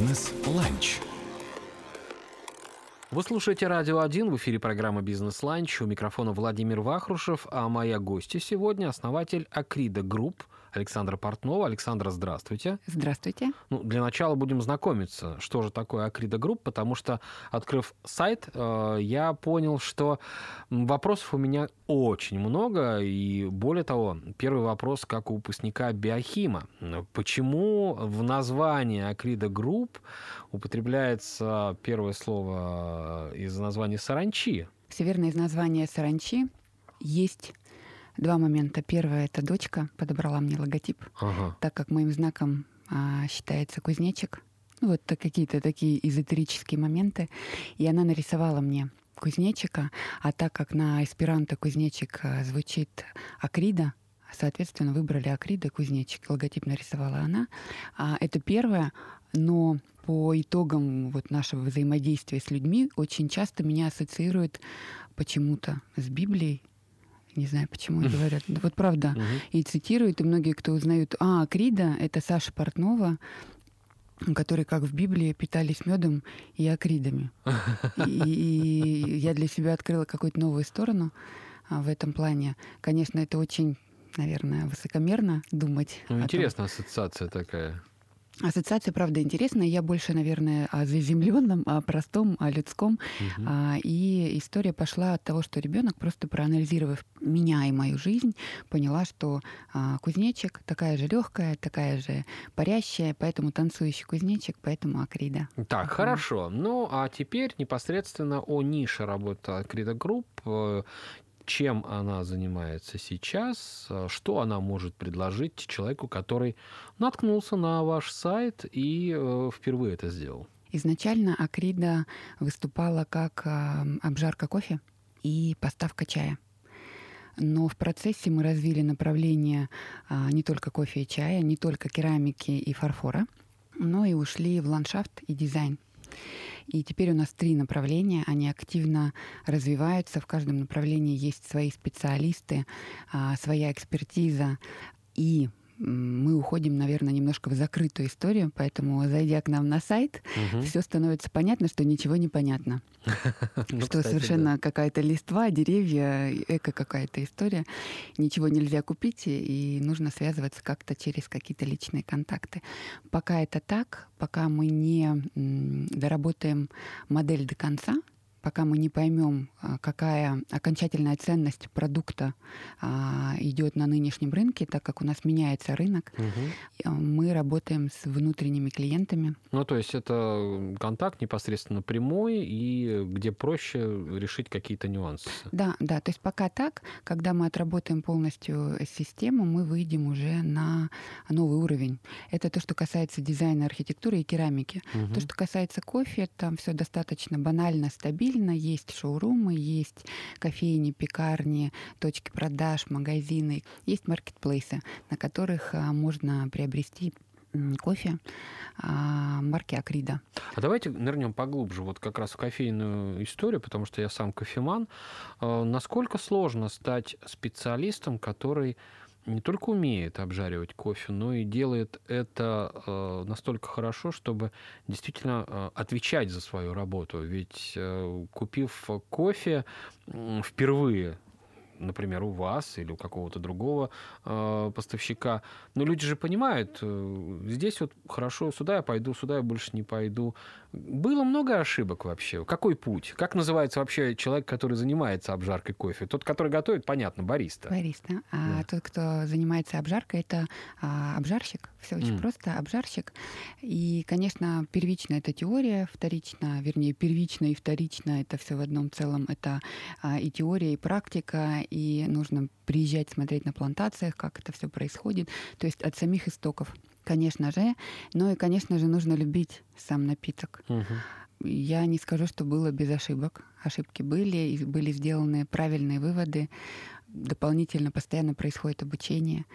Бизнес-ланч. Вы слушаете «Радио 1», в эфире программа «Бизнес-ланч». У микрофона Владимир Вахрушев, а моя гостья сегодня – основатель «Акрида Group» Александра Портнова. Александра, здравствуйте. Здравствуйте. Ну, для начала будем знакомиться, что же такое Акрида Group, потому что, открыв сайт, э, я понял, что вопросов у меня очень много, и более того, первый вопрос, как у выпускника биохима. Почему в названии Акрида Group употребляется первое слово из названия саранчи? Все верно, из названия саранчи есть два момента. Первое — это дочка подобрала мне логотип, ага. так как моим знаком а, считается кузнечик. Ну, вот какие-то такие эзотерические моменты. И она нарисовала мне кузнечика, а так как на эсперанто кузнечик а, звучит акрида, соответственно, выбрали акрида кузнечик. Логотип нарисовала она. А, это первое, но по итогам вот нашего взаимодействия с людьми очень часто меня ассоциируют почему-то с Библией, не знаю, почему говорят. Вот правда. И цитируют, и многие, кто узнают, а, Крида — это Саша Портнова, которые, как в Библии, питались медом и акридами. И, и я для себя открыла какую-то новую сторону а, в этом плане. Конечно, это очень, наверное, высокомерно думать. Ну, интересная том, ассоциация такая. Ассоциация, правда, интересная. Я больше, наверное, о заземленном, о простом, о людском. Угу. И история пошла от того, что ребенок, просто проанализировав меня и мою жизнь, поняла, что а, кузнечик такая же легкая, такая же парящая, поэтому танцующий кузнечик, поэтому акрида. Так, угу. хорошо. Ну, а теперь непосредственно о нише работы Акрида Group чем она занимается сейчас, что она может предложить человеку, который наткнулся на ваш сайт и э, впервые это сделал. Изначально Акрида выступала как э, обжарка кофе и поставка чая. Но в процессе мы развили направление а, не только кофе и чая, не только керамики и фарфора, но и ушли в ландшафт и дизайн. И теперь у нас три направления, они активно развиваются, в каждом направлении есть свои специалисты, а, своя экспертиза. И мы уходим, наверное, немножко в закрытую историю, поэтому, зайдя к нам на сайт, угу. все становится понятно, что ничего не понятно. Ну, что совершенно какая-то листва, деревья, эко какая-то история. Ничего нельзя купить, и нужно связываться как-то через какие-то личные контакты. Пока это так, пока мы не доработаем модель до конца, пока мы не поймем, а, какая окончательная ценность продукта а, идет на нынешнем рынке, так как у нас меняется рынок, угу. мы работаем с внутренними клиентами. Ну, то есть это контакт непосредственно прямой и где проще решить какие-то нюансы. Да, да. То есть пока так, когда мы отработаем полностью систему, мы выйдем уже на новый уровень. Это то, что касается дизайна, архитектуры и керамики. Угу. То, что касается кофе, там все достаточно банально, стабильно стабильно. Есть шоурумы, есть кофейни, пекарни, точки продаж, магазины. Есть маркетплейсы, на которых а, можно приобрести кофе а, марки Акрида. А давайте нырнем поглубже вот как раз в кофейную историю, потому что я сам кофеман. А, насколько сложно стать специалистом, который не только умеет обжаривать кофе, но и делает это э, настолько хорошо, чтобы действительно э, отвечать за свою работу. Ведь э, купив кофе впервые например, у вас или у какого-то другого э, поставщика. Но люди же понимают, э, здесь вот хорошо, сюда я пойду, сюда я больше не пойду. Было много ошибок вообще. Какой путь? Как называется вообще человек, который занимается обжаркой кофе? Тот, который готовит, понятно, бариста. Бариста. А да. тот, кто занимается обжаркой, это а, обжарщик. Все очень mm. просто. Обжарщик. И, конечно, первично это теория, вторично, вернее, первично и вторично это все в одном целом. Это а, и теория, и практика, и нужно приезжать, смотреть на плантациях, как это все происходит. То есть от самих истоков, конечно же. Но и, конечно же, нужно любить сам напиток. Угу. Я не скажу, что было без ошибок. Ошибки были, и были сделаны правильные выводы. Дополнительно постоянно происходит обучение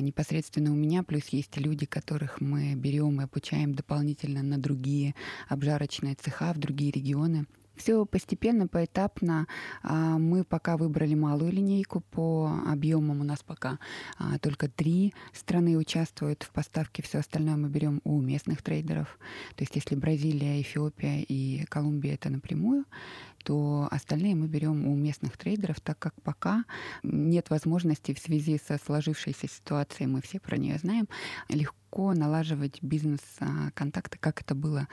непосредственно у меня, плюс есть люди, которых мы берем и обучаем дополнительно на другие обжарочные цеха в другие регионы Все постепенно, поэтапно. А, мы пока выбрали малую линейку по объемам. У нас пока а, только три страны участвуют в поставке. Все остальное мы берем у местных трейдеров. То есть если Бразилия, Эфиопия и Колумбия это напрямую, то остальные мы берем у местных трейдеров, так как пока нет возможности в связи со сложившейся ситуацией, мы все про нее знаем, легко легко налаживать бизнес-контакты, как это было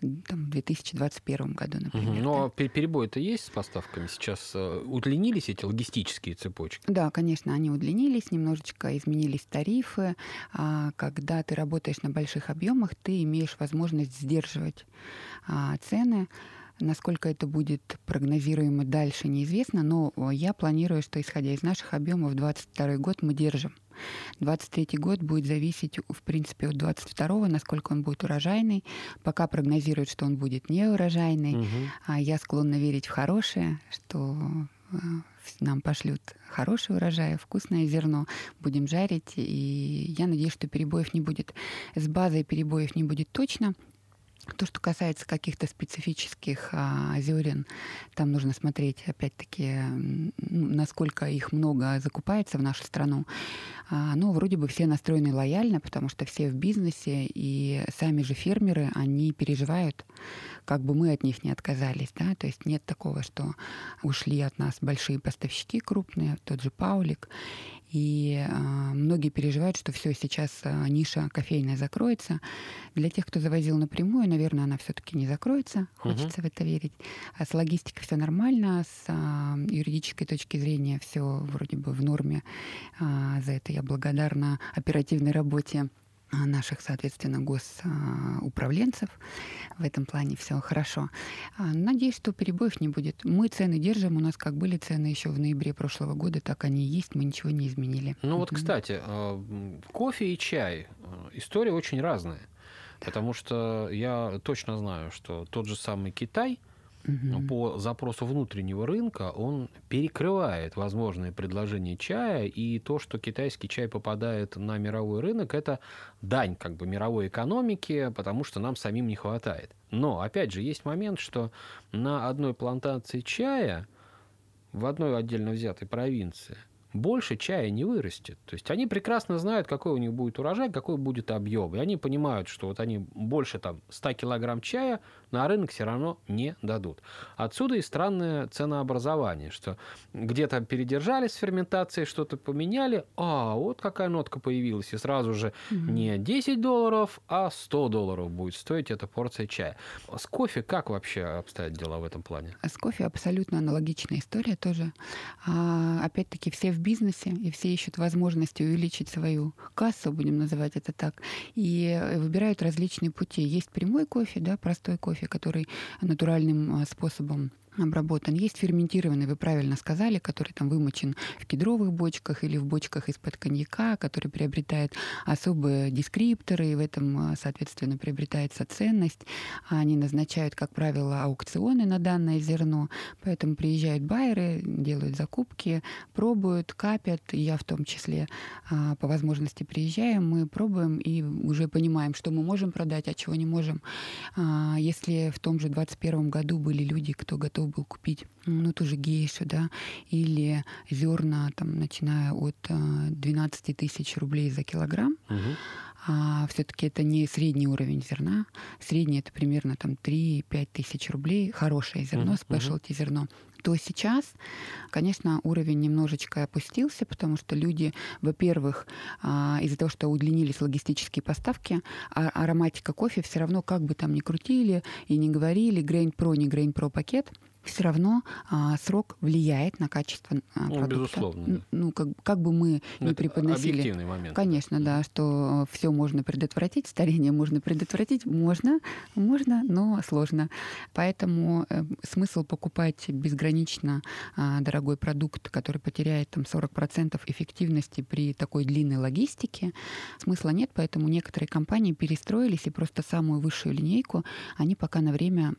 там, в 2021 году, например. Но да? перебои-то есть с поставками? Сейчас э, удлинились эти логистические цепочки? Да, конечно, они удлинились, немножечко изменились тарифы. А, когда ты работаешь на больших объемах, ты имеешь возможность сдерживать а, цены. Насколько это будет прогнозируемо дальше, неизвестно, но я планирую, что исходя из наших объемов, 2022 год мы держим 23 год будет зависеть, в принципе, от 22 насколько он будет урожайный. Пока прогнозируют, что он будет не урожайный. Угу. А я склонна верить в хорошее, что э, нам пошлют хороший урожай, вкусное зерно, будем жарить, и я надеюсь, что перебоев не будет. С базой перебоев не будет точно, то, что касается каких-то специфических а, зерен, там нужно смотреть, опять-таки, ну, насколько их много закупается в нашу страну. А, ну, вроде бы все настроены лояльно, потому что все в бизнесе, и сами же фермеры, они переживают, как бы мы от них не отказались. Да? То есть нет такого, что ушли от нас большие поставщики крупные, тот же Паулик, и э, многие переживают, что все, сейчас э, ниша кофейная закроется. Для тех, кто завозил напрямую, наверное, она все-таки не закроется. Хочется uh-huh. в это верить. А с логистикой все нормально, с э, юридической точки зрения все вроде бы в норме. Э, за это я благодарна оперативной работе наших, соответственно, госуправленцев. В этом плане все хорошо. А, надеюсь, что перебоев не будет. Мы цены держим. У нас как были цены еще в ноябре прошлого года, так они и есть. Мы ничего не изменили. Ну вот, кстати, а, кофе и чай. А, история очень разная. Потому что я точно знаю, что тот же самый Китай – угу. по запросу внутреннего рынка он перекрывает возможные предложения чая, и то, что китайский чай попадает на мировой рынок, это дань как бы мировой экономике, потому что нам самим не хватает. Но, опять же, есть момент, что на одной плантации чая в одной отдельно взятой провинции больше чая не вырастет. То есть они прекрасно знают, какой у них будет урожай, какой будет объем. И они понимают, что вот они больше там 100 килограмм чая на рынок все равно не дадут. Отсюда и странное ценообразование, что где-то передержались с ферментацией, что-то поменяли, а вот какая нотка появилась, и сразу же mm-hmm. не 10 долларов, а 100 долларов будет стоить эта порция чая. С кофе как вообще обстоят дела в этом плане? С кофе абсолютно аналогичная история тоже. А, опять-таки все в бизнесе, и все ищут возможности увеличить свою кассу, будем называть это так, и выбирают различные пути. Есть прямой кофе, да, простой кофе, который натуральным а, способом обработан. Есть ферментированный, вы правильно сказали, который там вымочен в кедровых бочках или в бочках из-под коньяка, который приобретает особые дескрипторы, и в этом, а, соответственно, приобретается ценность. Они назначают, как правило, аукционы на данное зерно, поэтому приезжают байеры, делают закупки, пробуют, капят, и я в том числе а, по возможности приезжаем, мы пробуем и уже понимаем, что мы можем продать, а чего не можем. А, если в том же 2021 году были люди, кто готов был купить, ну, тоже гейшу, да, или зерна, там, начиная от 12 э, тысяч рублей за килограмм, угу. а все-таки это не средний уровень зерна. Средний это примерно там 3-5 тысяч рублей, хорошее зерно, спешлти угу. зерно то сейчас, конечно, уровень немножечко опустился, потому что люди, во-первых, а, из-за того, что удлинились логистические поставки, а ароматика кофе все равно, как бы там ни крутили и не говорили, Grain Pro, не Grain Pro пакет, все равно а, срок влияет на качество а, ну, продукта. Безусловно. Да. Ну, как, как бы мы ну, не преподносили. Объективный момент. Конечно, да, что все можно предотвратить, старение можно предотвратить, можно, можно, но сложно. Поэтому э, смысл покупать безгранично а, дорогой продукт, который потеряет там 40% эффективности при такой длинной логистике, смысла нет, поэтому некоторые компании перестроились и просто самую высшую линейку они пока на время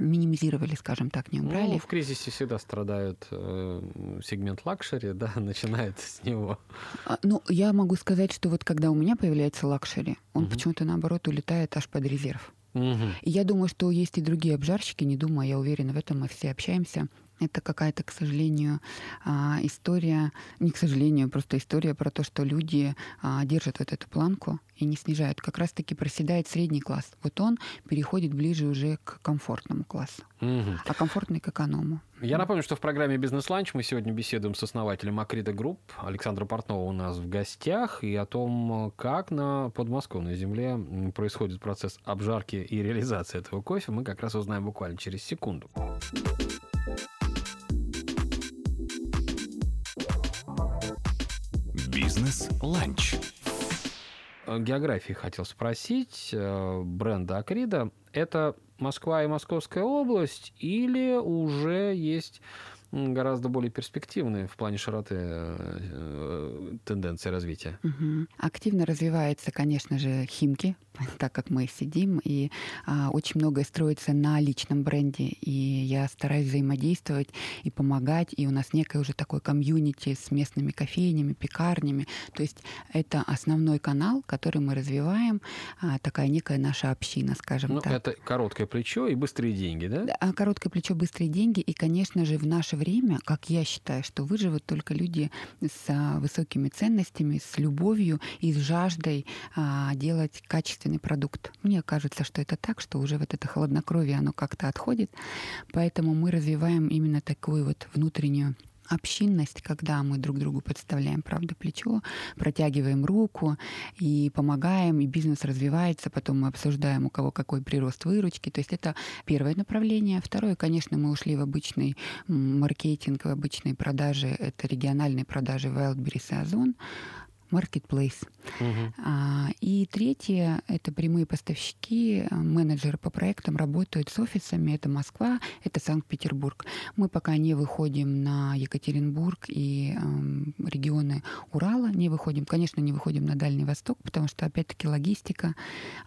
минимизировали, скажем так, не убрали. Ну, в кризисе всегда страдают э, сегмент luxury, да, начинает с него. А, ну, я могу сказать, что вот когда у меня появляется luxury, он угу. почему-то наоборот улетает аж под резерв. Угу. И я думаю, что есть и другие обжарщики, не думаю, я уверена в этом, мы все общаемся. Это какая-то, к сожалению, а, история, не к сожалению, просто история про то, что люди а, держат вот эту планку и не снижают. Как раз-таки проседает средний класс. Вот он переходит ближе уже к комфортному классу, угу. а комфортный к эконому. Я напомню, что в программе «Бизнес-ланч» мы сегодня беседуем с основателем Акрида Group Александра Портнова у нас в гостях и о том, как на подмосковной земле происходит процесс обжарки и реализации этого кофе, мы как раз узнаем буквально через секунду. Бизнес-ланч. Географии хотел спросить. Э, бренда Акрида – это Москва и Московская область или уже есть гораздо более перспективные в плане широты э, тенденции развития. Угу. Активно развивается, конечно же, Химки, так как мы сидим, и а, очень многое строится на личном бренде, и я стараюсь взаимодействовать и помогать, и у нас некое уже такое комьюнити с местными кофейнями, пекарнями, то есть это основной канал, который мы развиваем, а, такая некая наша община, скажем ну, так. Это короткое плечо и быстрые деньги, да? да? Короткое плечо, быстрые деньги, и, конечно же, в наше время, как я считаю, что выживут только люди с а, высокими ценностями, с любовью и с жаждой а, делать качественный продукт. Мне кажется, что это так, что уже вот это холоднокровие, оно как-то отходит. Поэтому мы развиваем именно такую вот внутреннюю общинность, когда мы друг другу подставляем, правда, плечо, протягиваем руку и помогаем, и бизнес развивается, потом мы обсуждаем, у кого какой прирост выручки. То есть это первое направление. Второе, конечно, мы ушли в обычный маркетинг, в обычные продажи. Это региональные продажи Wildberries и Озон marketplace. Угу. А, и третье — это прямые поставщики, менеджеры по проектам работают с офисами. Это Москва, это Санкт-Петербург. Мы пока не выходим на Екатеринбург и э, регионы Урала, не выходим. Конечно, не выходим на Дальний Восток, потому что, опять-таки, логистика,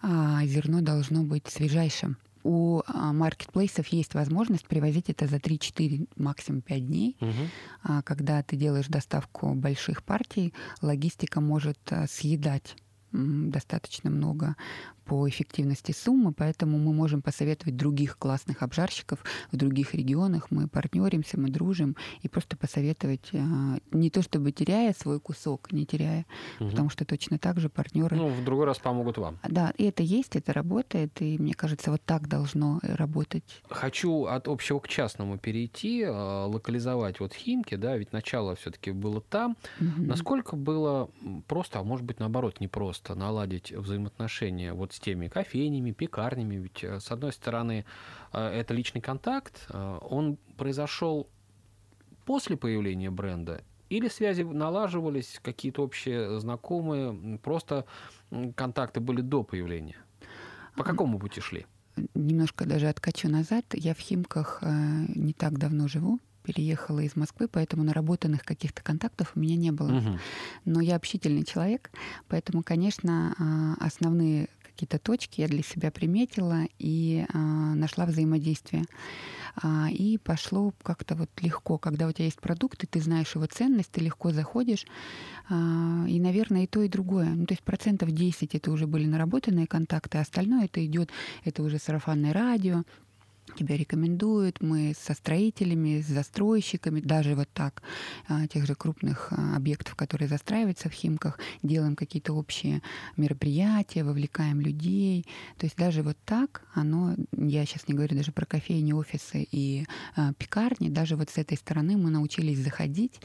э, зерно должно быть свежайшим у а, маркетплейсов есть возможность привозить это за 3-4, максимум 5 дней. Угу. Когда ты делаешь доставку больших партий, логистика может а, съедать достаточно много по эффективности суммы, поэтому мы можем посоветовать других классных обжарщиков в других регионах. Мы партнеримся, мы дружим, и просто посоветовать а, не то чтобы теряя свой кусок, не теряя, угу. потому что точно так же партнеры... Ну, в другой раз помогут вам. Да, и это есть, это работает, и мне кажется, вот так должно работать. Хочу от общего к частному перейти, а, локализовать вот Химки, да, ведь начало все-таки было там. Угу. Насколько было просто, а может быть, наоборот, не просто наладить взаимоотношения вот с теми кофейнями, пекарнями. Ведь, э, с одной стороны, э, это личный контакт, э, он произошел после появления бренда или связи налаживались, какие-то общие знакомые, просто контакты были до появления? По какому пути шли? Немножко даже откачу назад. Я в Химках не так давно живу, переехала из Москвы, поэтому наработанных каких-то контактов у меня не было. Угу. Но я общительный человек, поэтому, конечно, основные какие-то точки я для себя приметила и а, нашла взаимодействие. А, и пошло как-то вот легко, когда у тебя есть продукт, и ты знаешь его ценность, ты легко заходишь. А, и, наверное, и то, и другое. Ну, то есть процентов 10 это уже были наработанные контакты, а остальное это идет, это уже сарафанное радио, тебя рекомендуют, мы со строителями, с застройщиками, даже вот так, а, тех же крупных а, объектов, которые застраиваются в Химках, делаем какие-то общие мероприятия, вовлекаем людей. То есть даже вот так оно, я сейчас не говорю даже про кофейни, офисы и а, пекарни, даже вот с этой стороны мы научились заходить,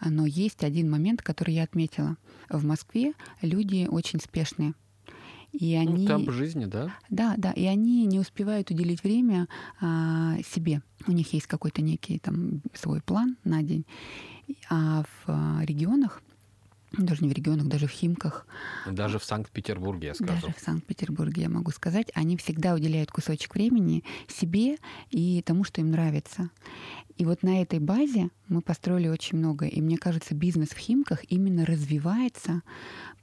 но есть один момент, который я отметила. В Москве люди очень спешные. И ну, они... темп жизни, да? Да, да. И они не успевают уделить время а, себе. У них есть какой-то некий там свой план на день. А в регионах даже не в регионах, даже в Химках. Даже в Санкт-Петербурге, я скажу. Даже в Санкт-Петербурге, я могу сказать. Они всегда уделяют кусочек времени себе и тому, что им нравится. И вот на этой базе мы построили очень много. И мне кажется, бизнес в Химках именно развивается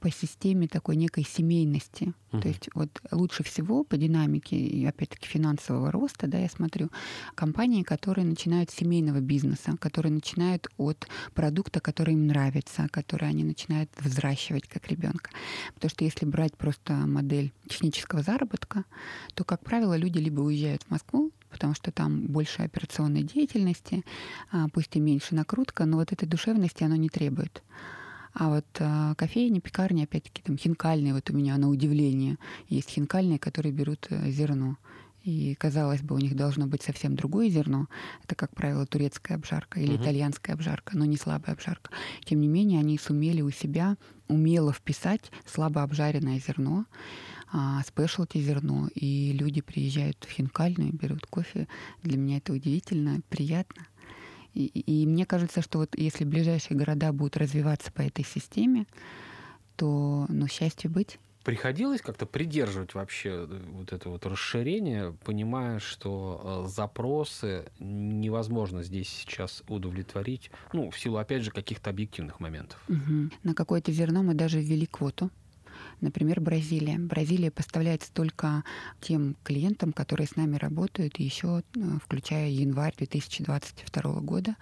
по системе такой некой семейности. Uh-huh. То есть вот лучше всего по динамике, и опять-таки финансового роста, да, я смотрю, компании, которые начинают с семейного бизнеса, которые начинают от продукта, который им нравится, который они начинают взращивать как ребенка. Потому что если брать просто модель технического заработка, то, как правило, люди либо уезжают в Москву, потому что там больше операционной деятельности, а, пусть и меньше накрутка, но вот этой душевности оно не требует. А вот э, кофейни, пекарни, опять-таки, там хинкальные, вот у меня на удивление есть хинкальные, которые берут э, зерно. И, казалось бы, у них должно быть совсем другое зерно. Это, как правило, турецкая обжарка или uh-huh. итальянская обжарка, но не слабая обжарка. Тем не менее, они сумели у себя умело вписать слабо обжаренное зерно, спешлти зерно, и люди приезжают в хинкальную, берут кофе. Для меня это удивительно, приятно. И, и мне кажется, что вот если ближайшие города будут развиваться по этой системе, то, ну, счастью быть. Приходилось как-то придерживать вообще э, вот это вот расширение, понимая, что э, запросы невозможно здесь сейчас удовлетворить, ну, в силу, опять же, каких-то объективных моментов. Угу. На какое-то зерно мы даже ввели квоту. Например, Бразилия. Бразилия поставляется только тем клиентам, которые с нами работают, еще э, включая январь 2022 года,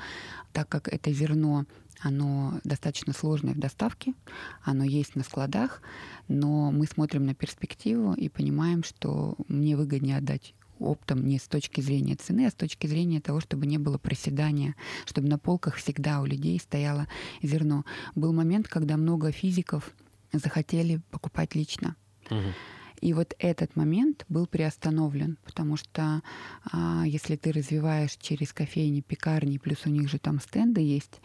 так как это зерно оно достаточно сложное в доставке, оно есть на складах, но мы смотрим на перспективу и понимаем, что мне выгоднее отдать оптом не с точки зрения цены, а с точки зрения того, чтобы не было проседания, чтобы на полках всегда у людей стояло зерно. Был момент, когда много физиков захотели покупать лично. Угу. И вот этот момент был приостановлен, потому что а, если ты развиваешь через кофейни, пекарни, плюс у них же там стенды есть,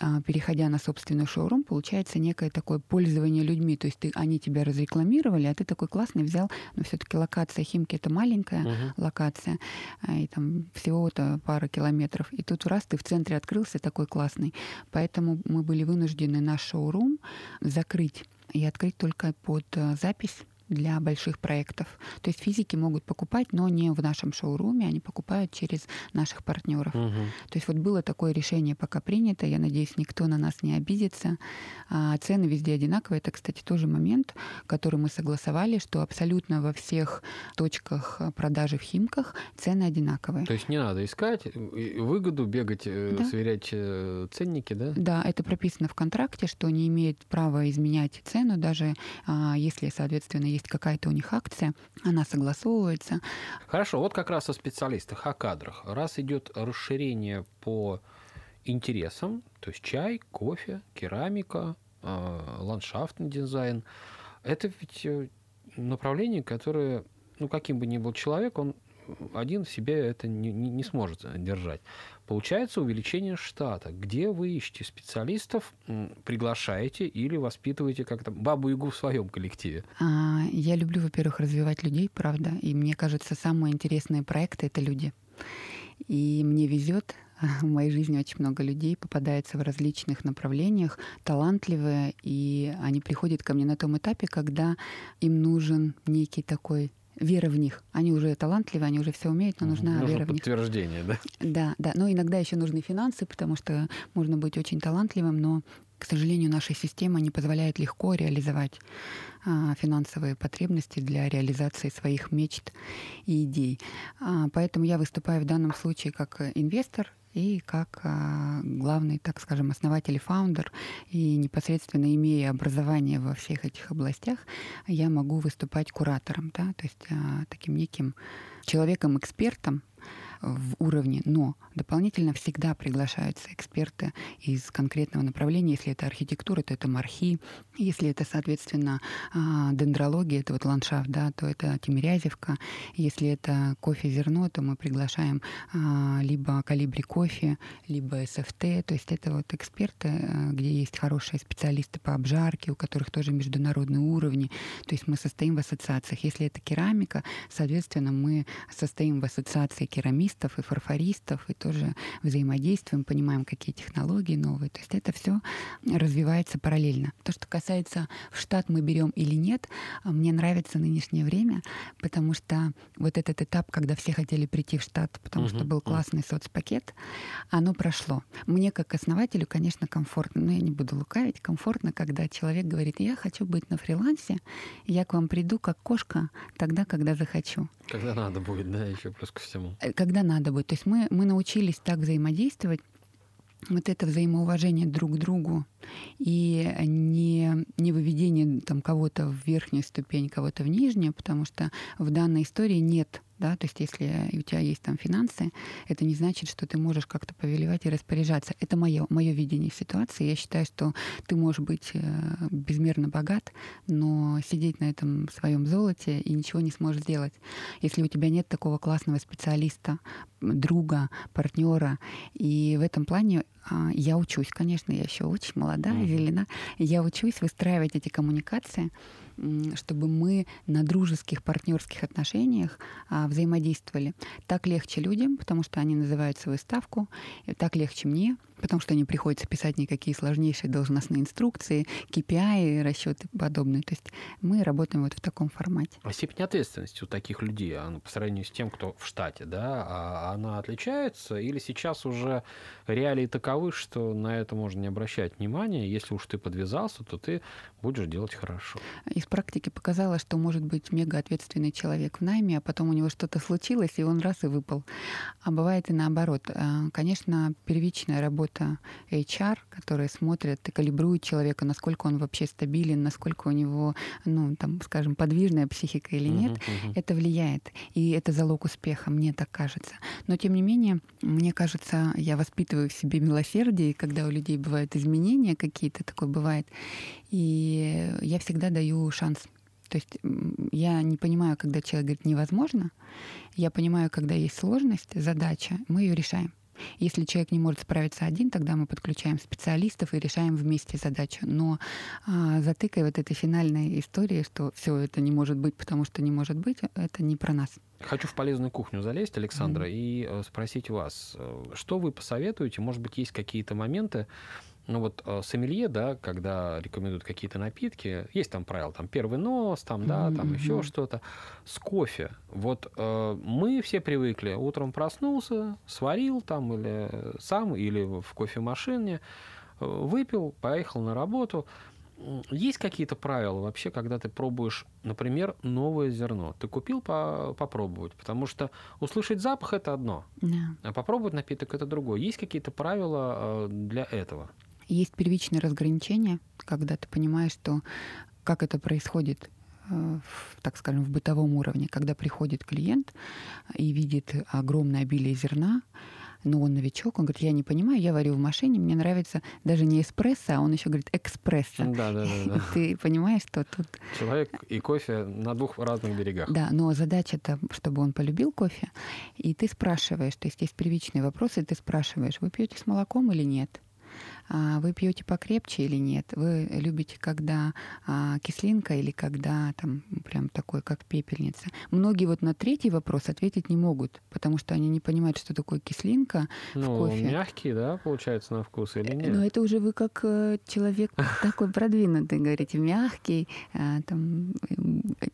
а, переходя на собственный шоурум, получается некое такое пользование людьми. То есть ты, они тебя разрекламировали, а ты такой классный взял, но все-таки локация Химки это маленькая uh-huh. локация, а, и там всего-то пара километров. И тут раз ты в центре открылся такой классный. Поэтому мы были вынуждены наш шоурум закрыть и открыть только под э, запись для больших проектов. То есть физики могут покупать, но не в нашем шоуруме, они покупают через наших партнеров. Угу. То есть вот было такое решение пока принято, я надеюсь, никто на нас не обидится. А цены везде одинаковые. Это, кстати, тоже момент, который мы согласовали, что абсолютно во всех точках продажи в Химках цены одинаковые. То есть не надо искать выгоду, бегать, э, да. сверять э, ценники, да? Да, это прописано в контракте, что не имеет права изменять цену, даже а, если, соответственно, есть какая-то у них акция, она согласовывается. Хорошо, вот как раз о специалистах, о кадрах. Раз идет расширение по интересам, то есть чай, кофе, керамика, э, ландшафтный дизайн, это ведь э, направление, которое, ну, каким бы ни был человек, он один в себе это не, не, не сможет держать. Получается увеличение штата. Где вы ищете специалистов, приглашаете или воспитываете как-то бабу-ягу в своем коллективе? А, я люблю, во-первых, развивать людей, правда. И мне кажется, самые интересные проекты — это люди. И мне везет, в моей жизни очень много людей попадается в различных направлениях, талантливые, и они приходят ко мне на том этапе, когда им нужен некий такой вера в них. Они уже талантливые, они уже все умеют, но нужна Нужно вера в них. Подтверждение, да? Да, да. Но иногда еще нужны финансы, потому что можно быть очень талантливым, но, к сожалению, наша система не позволяет легко реализовать а, финансовые потребности для реализации своих мечт и идей. А, поэтому я выступаю в данном случае как инвестор и как а, главный, так скажем, основатель и фаундер, и непосредственно имея образование во всех этих областях, я могу выступать куратором, да, то есть а, таким неким человеком-экспертом, в уровне, но дополнительно всегда приглашаются эксперты из конкретного направления. Если это архитектура, то это мархи. Если это, соответственно, а, дендрология, это вот ландшафт, да, то это Тимирязевка. Если это кофе-зерно, то мы приглашаем а, либо калибри кофе, либо СФТ. То есть это вот эксперты, а, где есть хорошие специалисты по обжарке, у которых тоже международные уровни. То есть мы состоим в ассоциациях. Если это керамика, соответственно, мы состоим в ассоциации керамистов, керамистов и фарфористов, и тоже взаимодействуем, понимаем, какие технологии новые. То есть это все развивается параллельно. То, что касается в штат мы берем или нет, а, мне нравится нынешнее время, потому что вот этот этап, когда все хотели прийти в штат, потому uh-huh, что был классный соцпакет, оно прошло. Мне как основателю, конечно, комфортно, но я не буду лукавить, комфортно, когда человек говорит, я хочу быть на фрилансе, я к вам приду как кошка тогда, когда захочу. Когда надо будет, да, еще плюс ко всему. Э, когда надо будет. То есть мы, мы научились так взаимодействовать, вот это взаимоуважение друг к другу и не, не выведение там, кого-то в верхнюю ступень, кого-то в нижнюю, потому что в данной истории нет да, то есть если у тебя есть там финансы, это не значит, что ты можешь как-то повелевать и распоряжаться. Это мое, мое видение ситуации. Я считаю, что ты можешь быть э, безмерно богат, но сидеть на этом своем золоте и ничего не сможешь сделать. Если у тебя нет такого классного специалиста, друга, партнера, и в этом плане а, я учусь, конечно, я еще очень молодая, mm-hmm. зелена, я учусь выстраивать эти коммуникации, чтобы мы на дружеских, партнерских отношениях а, взаимодействовали. Так легче людям, потому что они называют свою ставку, и так легче мне, потому что не приходится писать никакие сложнейшие должностные инструкции, KPI, расчеты подобные. То есть мы работаем вот в таком формате. А степень ответственности у таких людей, она по сравнению с тем, кто в штате, да, а она отличается? Или сейчас уже реалии таковы, что на это можно не обращать внимания? Если уж ты подвязался, то ты будешь делать хорошо. Из практики показалось, что может быть мега ответственный человек в найме, а потом у него что-то случилось, и он раз и выпал. А бывает и наоборот. А, конечно, первичная работа это HR, которые смотрят и калибруют человека, насколько он вообще стабилен, насколько у него, ну, там, скажем, подвижная психика или нет, uh-huh, uh-huh. это влияет. И это залог успеха, мне так кажется. Но, тем не менее, мне кажется, я воспитываю в себе милосердие, когда у людей бывают изменения какие-то, такое бывает. И я всегда даю шанс. То есть я не понимаю, когда человек говорит невозможно, я понимаю, когда есть сложность, задача, мы ее решаем. Если человек не может справиться один, тогда мы подключаем специалистов и решаем вместе задачу. Но а, затыкая вот этой финальной истории, что все это не может быть, потому что не может быть, это не про нас. Хочу в полезную кухню залезть, Александра, mm-hmm. и э, спросить вас, э, что вы посоветуете? Может быть, есть какие-то моменты, ну вот э, сомелье, да, когда рекомендуют какие-то напитки, есть там правила, там первый нос, там, да, там mm-hmm. еще что-то. С кофе. Вот э, мы все привыкли, утром проснулся, сварил там или сам, или в кофемашине, э, выпил, поехал на работу. Есть какие-то правила вообще, когда ты пробуешь, например, новое зерно? Ты купил по попробовать, потому что услышать запах это одно, yeah. а попробовать напиток это другое. Есть какие-то правила э, для этого? Есть первичное разграничение, когда ты понимаешь, что как это происходит э, так скажем, в бытовом уровне, когда приходит клиент и видит огромное обилие зерна, но он новичок, он говорит, я не понимаю, я варю в машине, мне нравится даже не эспрессо, а он еще говорит экспрессо. Да, да, да. Ты понимаешь, что тут... Человек и кофе на двух разных берегах. Да, но задача-то, чтобы он полюбил кофе, и ты спрашиваешь, то есть есть первичные вопросы, ты спрашиваешь, вы пьете с молоком или нет? А, вы пьете покрепче или нет? Вы любите, когда а, кислинка или когда там прям такой, как пепельница? Многие вот на третий вопрос ответить не могут, потому что они не понимают, что такое кислинка ну, в кофе. мягкий, да, получается, на вкус или нет? Но это уже вы как э, человек такой продвинутый, говорите, мягкий, а, там,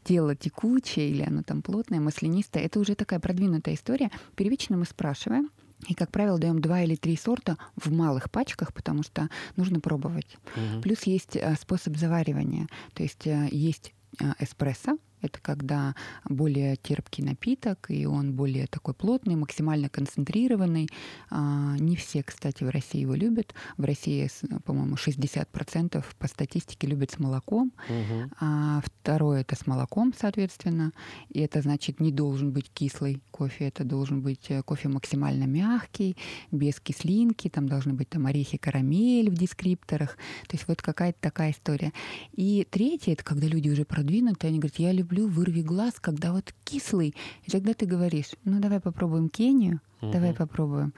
тело текучее или оно там плотное, маслянистое. Это уже такая продвинутая история. Первично мы спрашиваем, и, как правило, даем два или три сорта в малых пачках, потому что нужно пробовать. Угу. Плюс есть э, способ заваривания. То есть э, есть э, эспрессо, это когда более терпкий напиток, и он более такой плотный, максимально концентрированный. А, не все, кстати, в России его любят. В России, по-моему, 60% по статистике любят с молоком. Угу. А второе это с молоком, соответственно. И это значит, не должен быть кислый кофе, это должен быть э, кофе максимально мягкий, без кислинки, там должны быть там орехи, карамель в дескрипторах. То есть вот какая-то такая история. И третье, это когда люди уже продвинутые, они говорят, я люблю люблю вырви глаз, когда вот кислый. И тогда ты говоришь, ну давай попробуем Кению, угу. давай попробуем.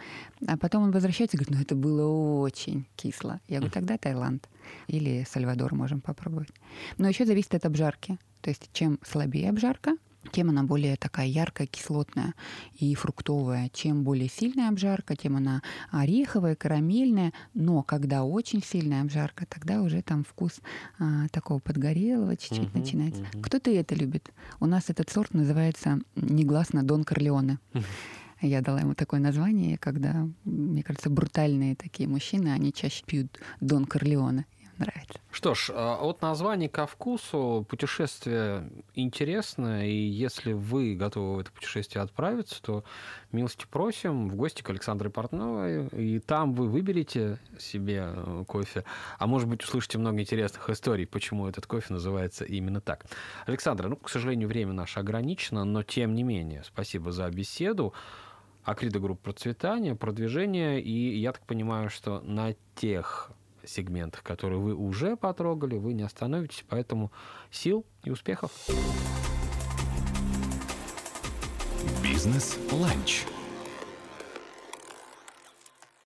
А потом он возвращается и говорит, ну это было очень кисло. Я говорю, тогда Таиланд или Сальвадор можем попробовать. Но еще зависит от обжарки. То есть чем слабее обжарка, тем она более такая яркая, кислотная и фруктовая. Чем более сильная обжарка, тем она ореховая, карамельная. Но когда очень сильная обжарка, тогда уже там вкус а, такого подгорелого чуть-чуть uh-huh, начинается. Uh-huh. Кто-то это любит. У нас этот сорт называется негласно Дон Корлеоне. Я дала ему такое название, когда, мне кажется, брутальные такие мужчины, они чаще пьют Дон Корлеоне нравится. Что ж, а, от названия ко вкусу путешествие интересное, и если вы готовы в это путешествие отправиться, то милости просим в гости к Александре Портновой, и там вы выберете себе э, кофе, а может быть услышите много интересных историй, почему этот кофе называется именно так. Александра, ну, к сожалению, время наше ограничено, но тем не менее, спасибо за беседу. Акрида групп процветания, продвижения, и я так понимаю, что на тех сегментах, которые вы уже потрогали, вы не остановитесь, поэтому сил и успехов. Бизнес-ланч.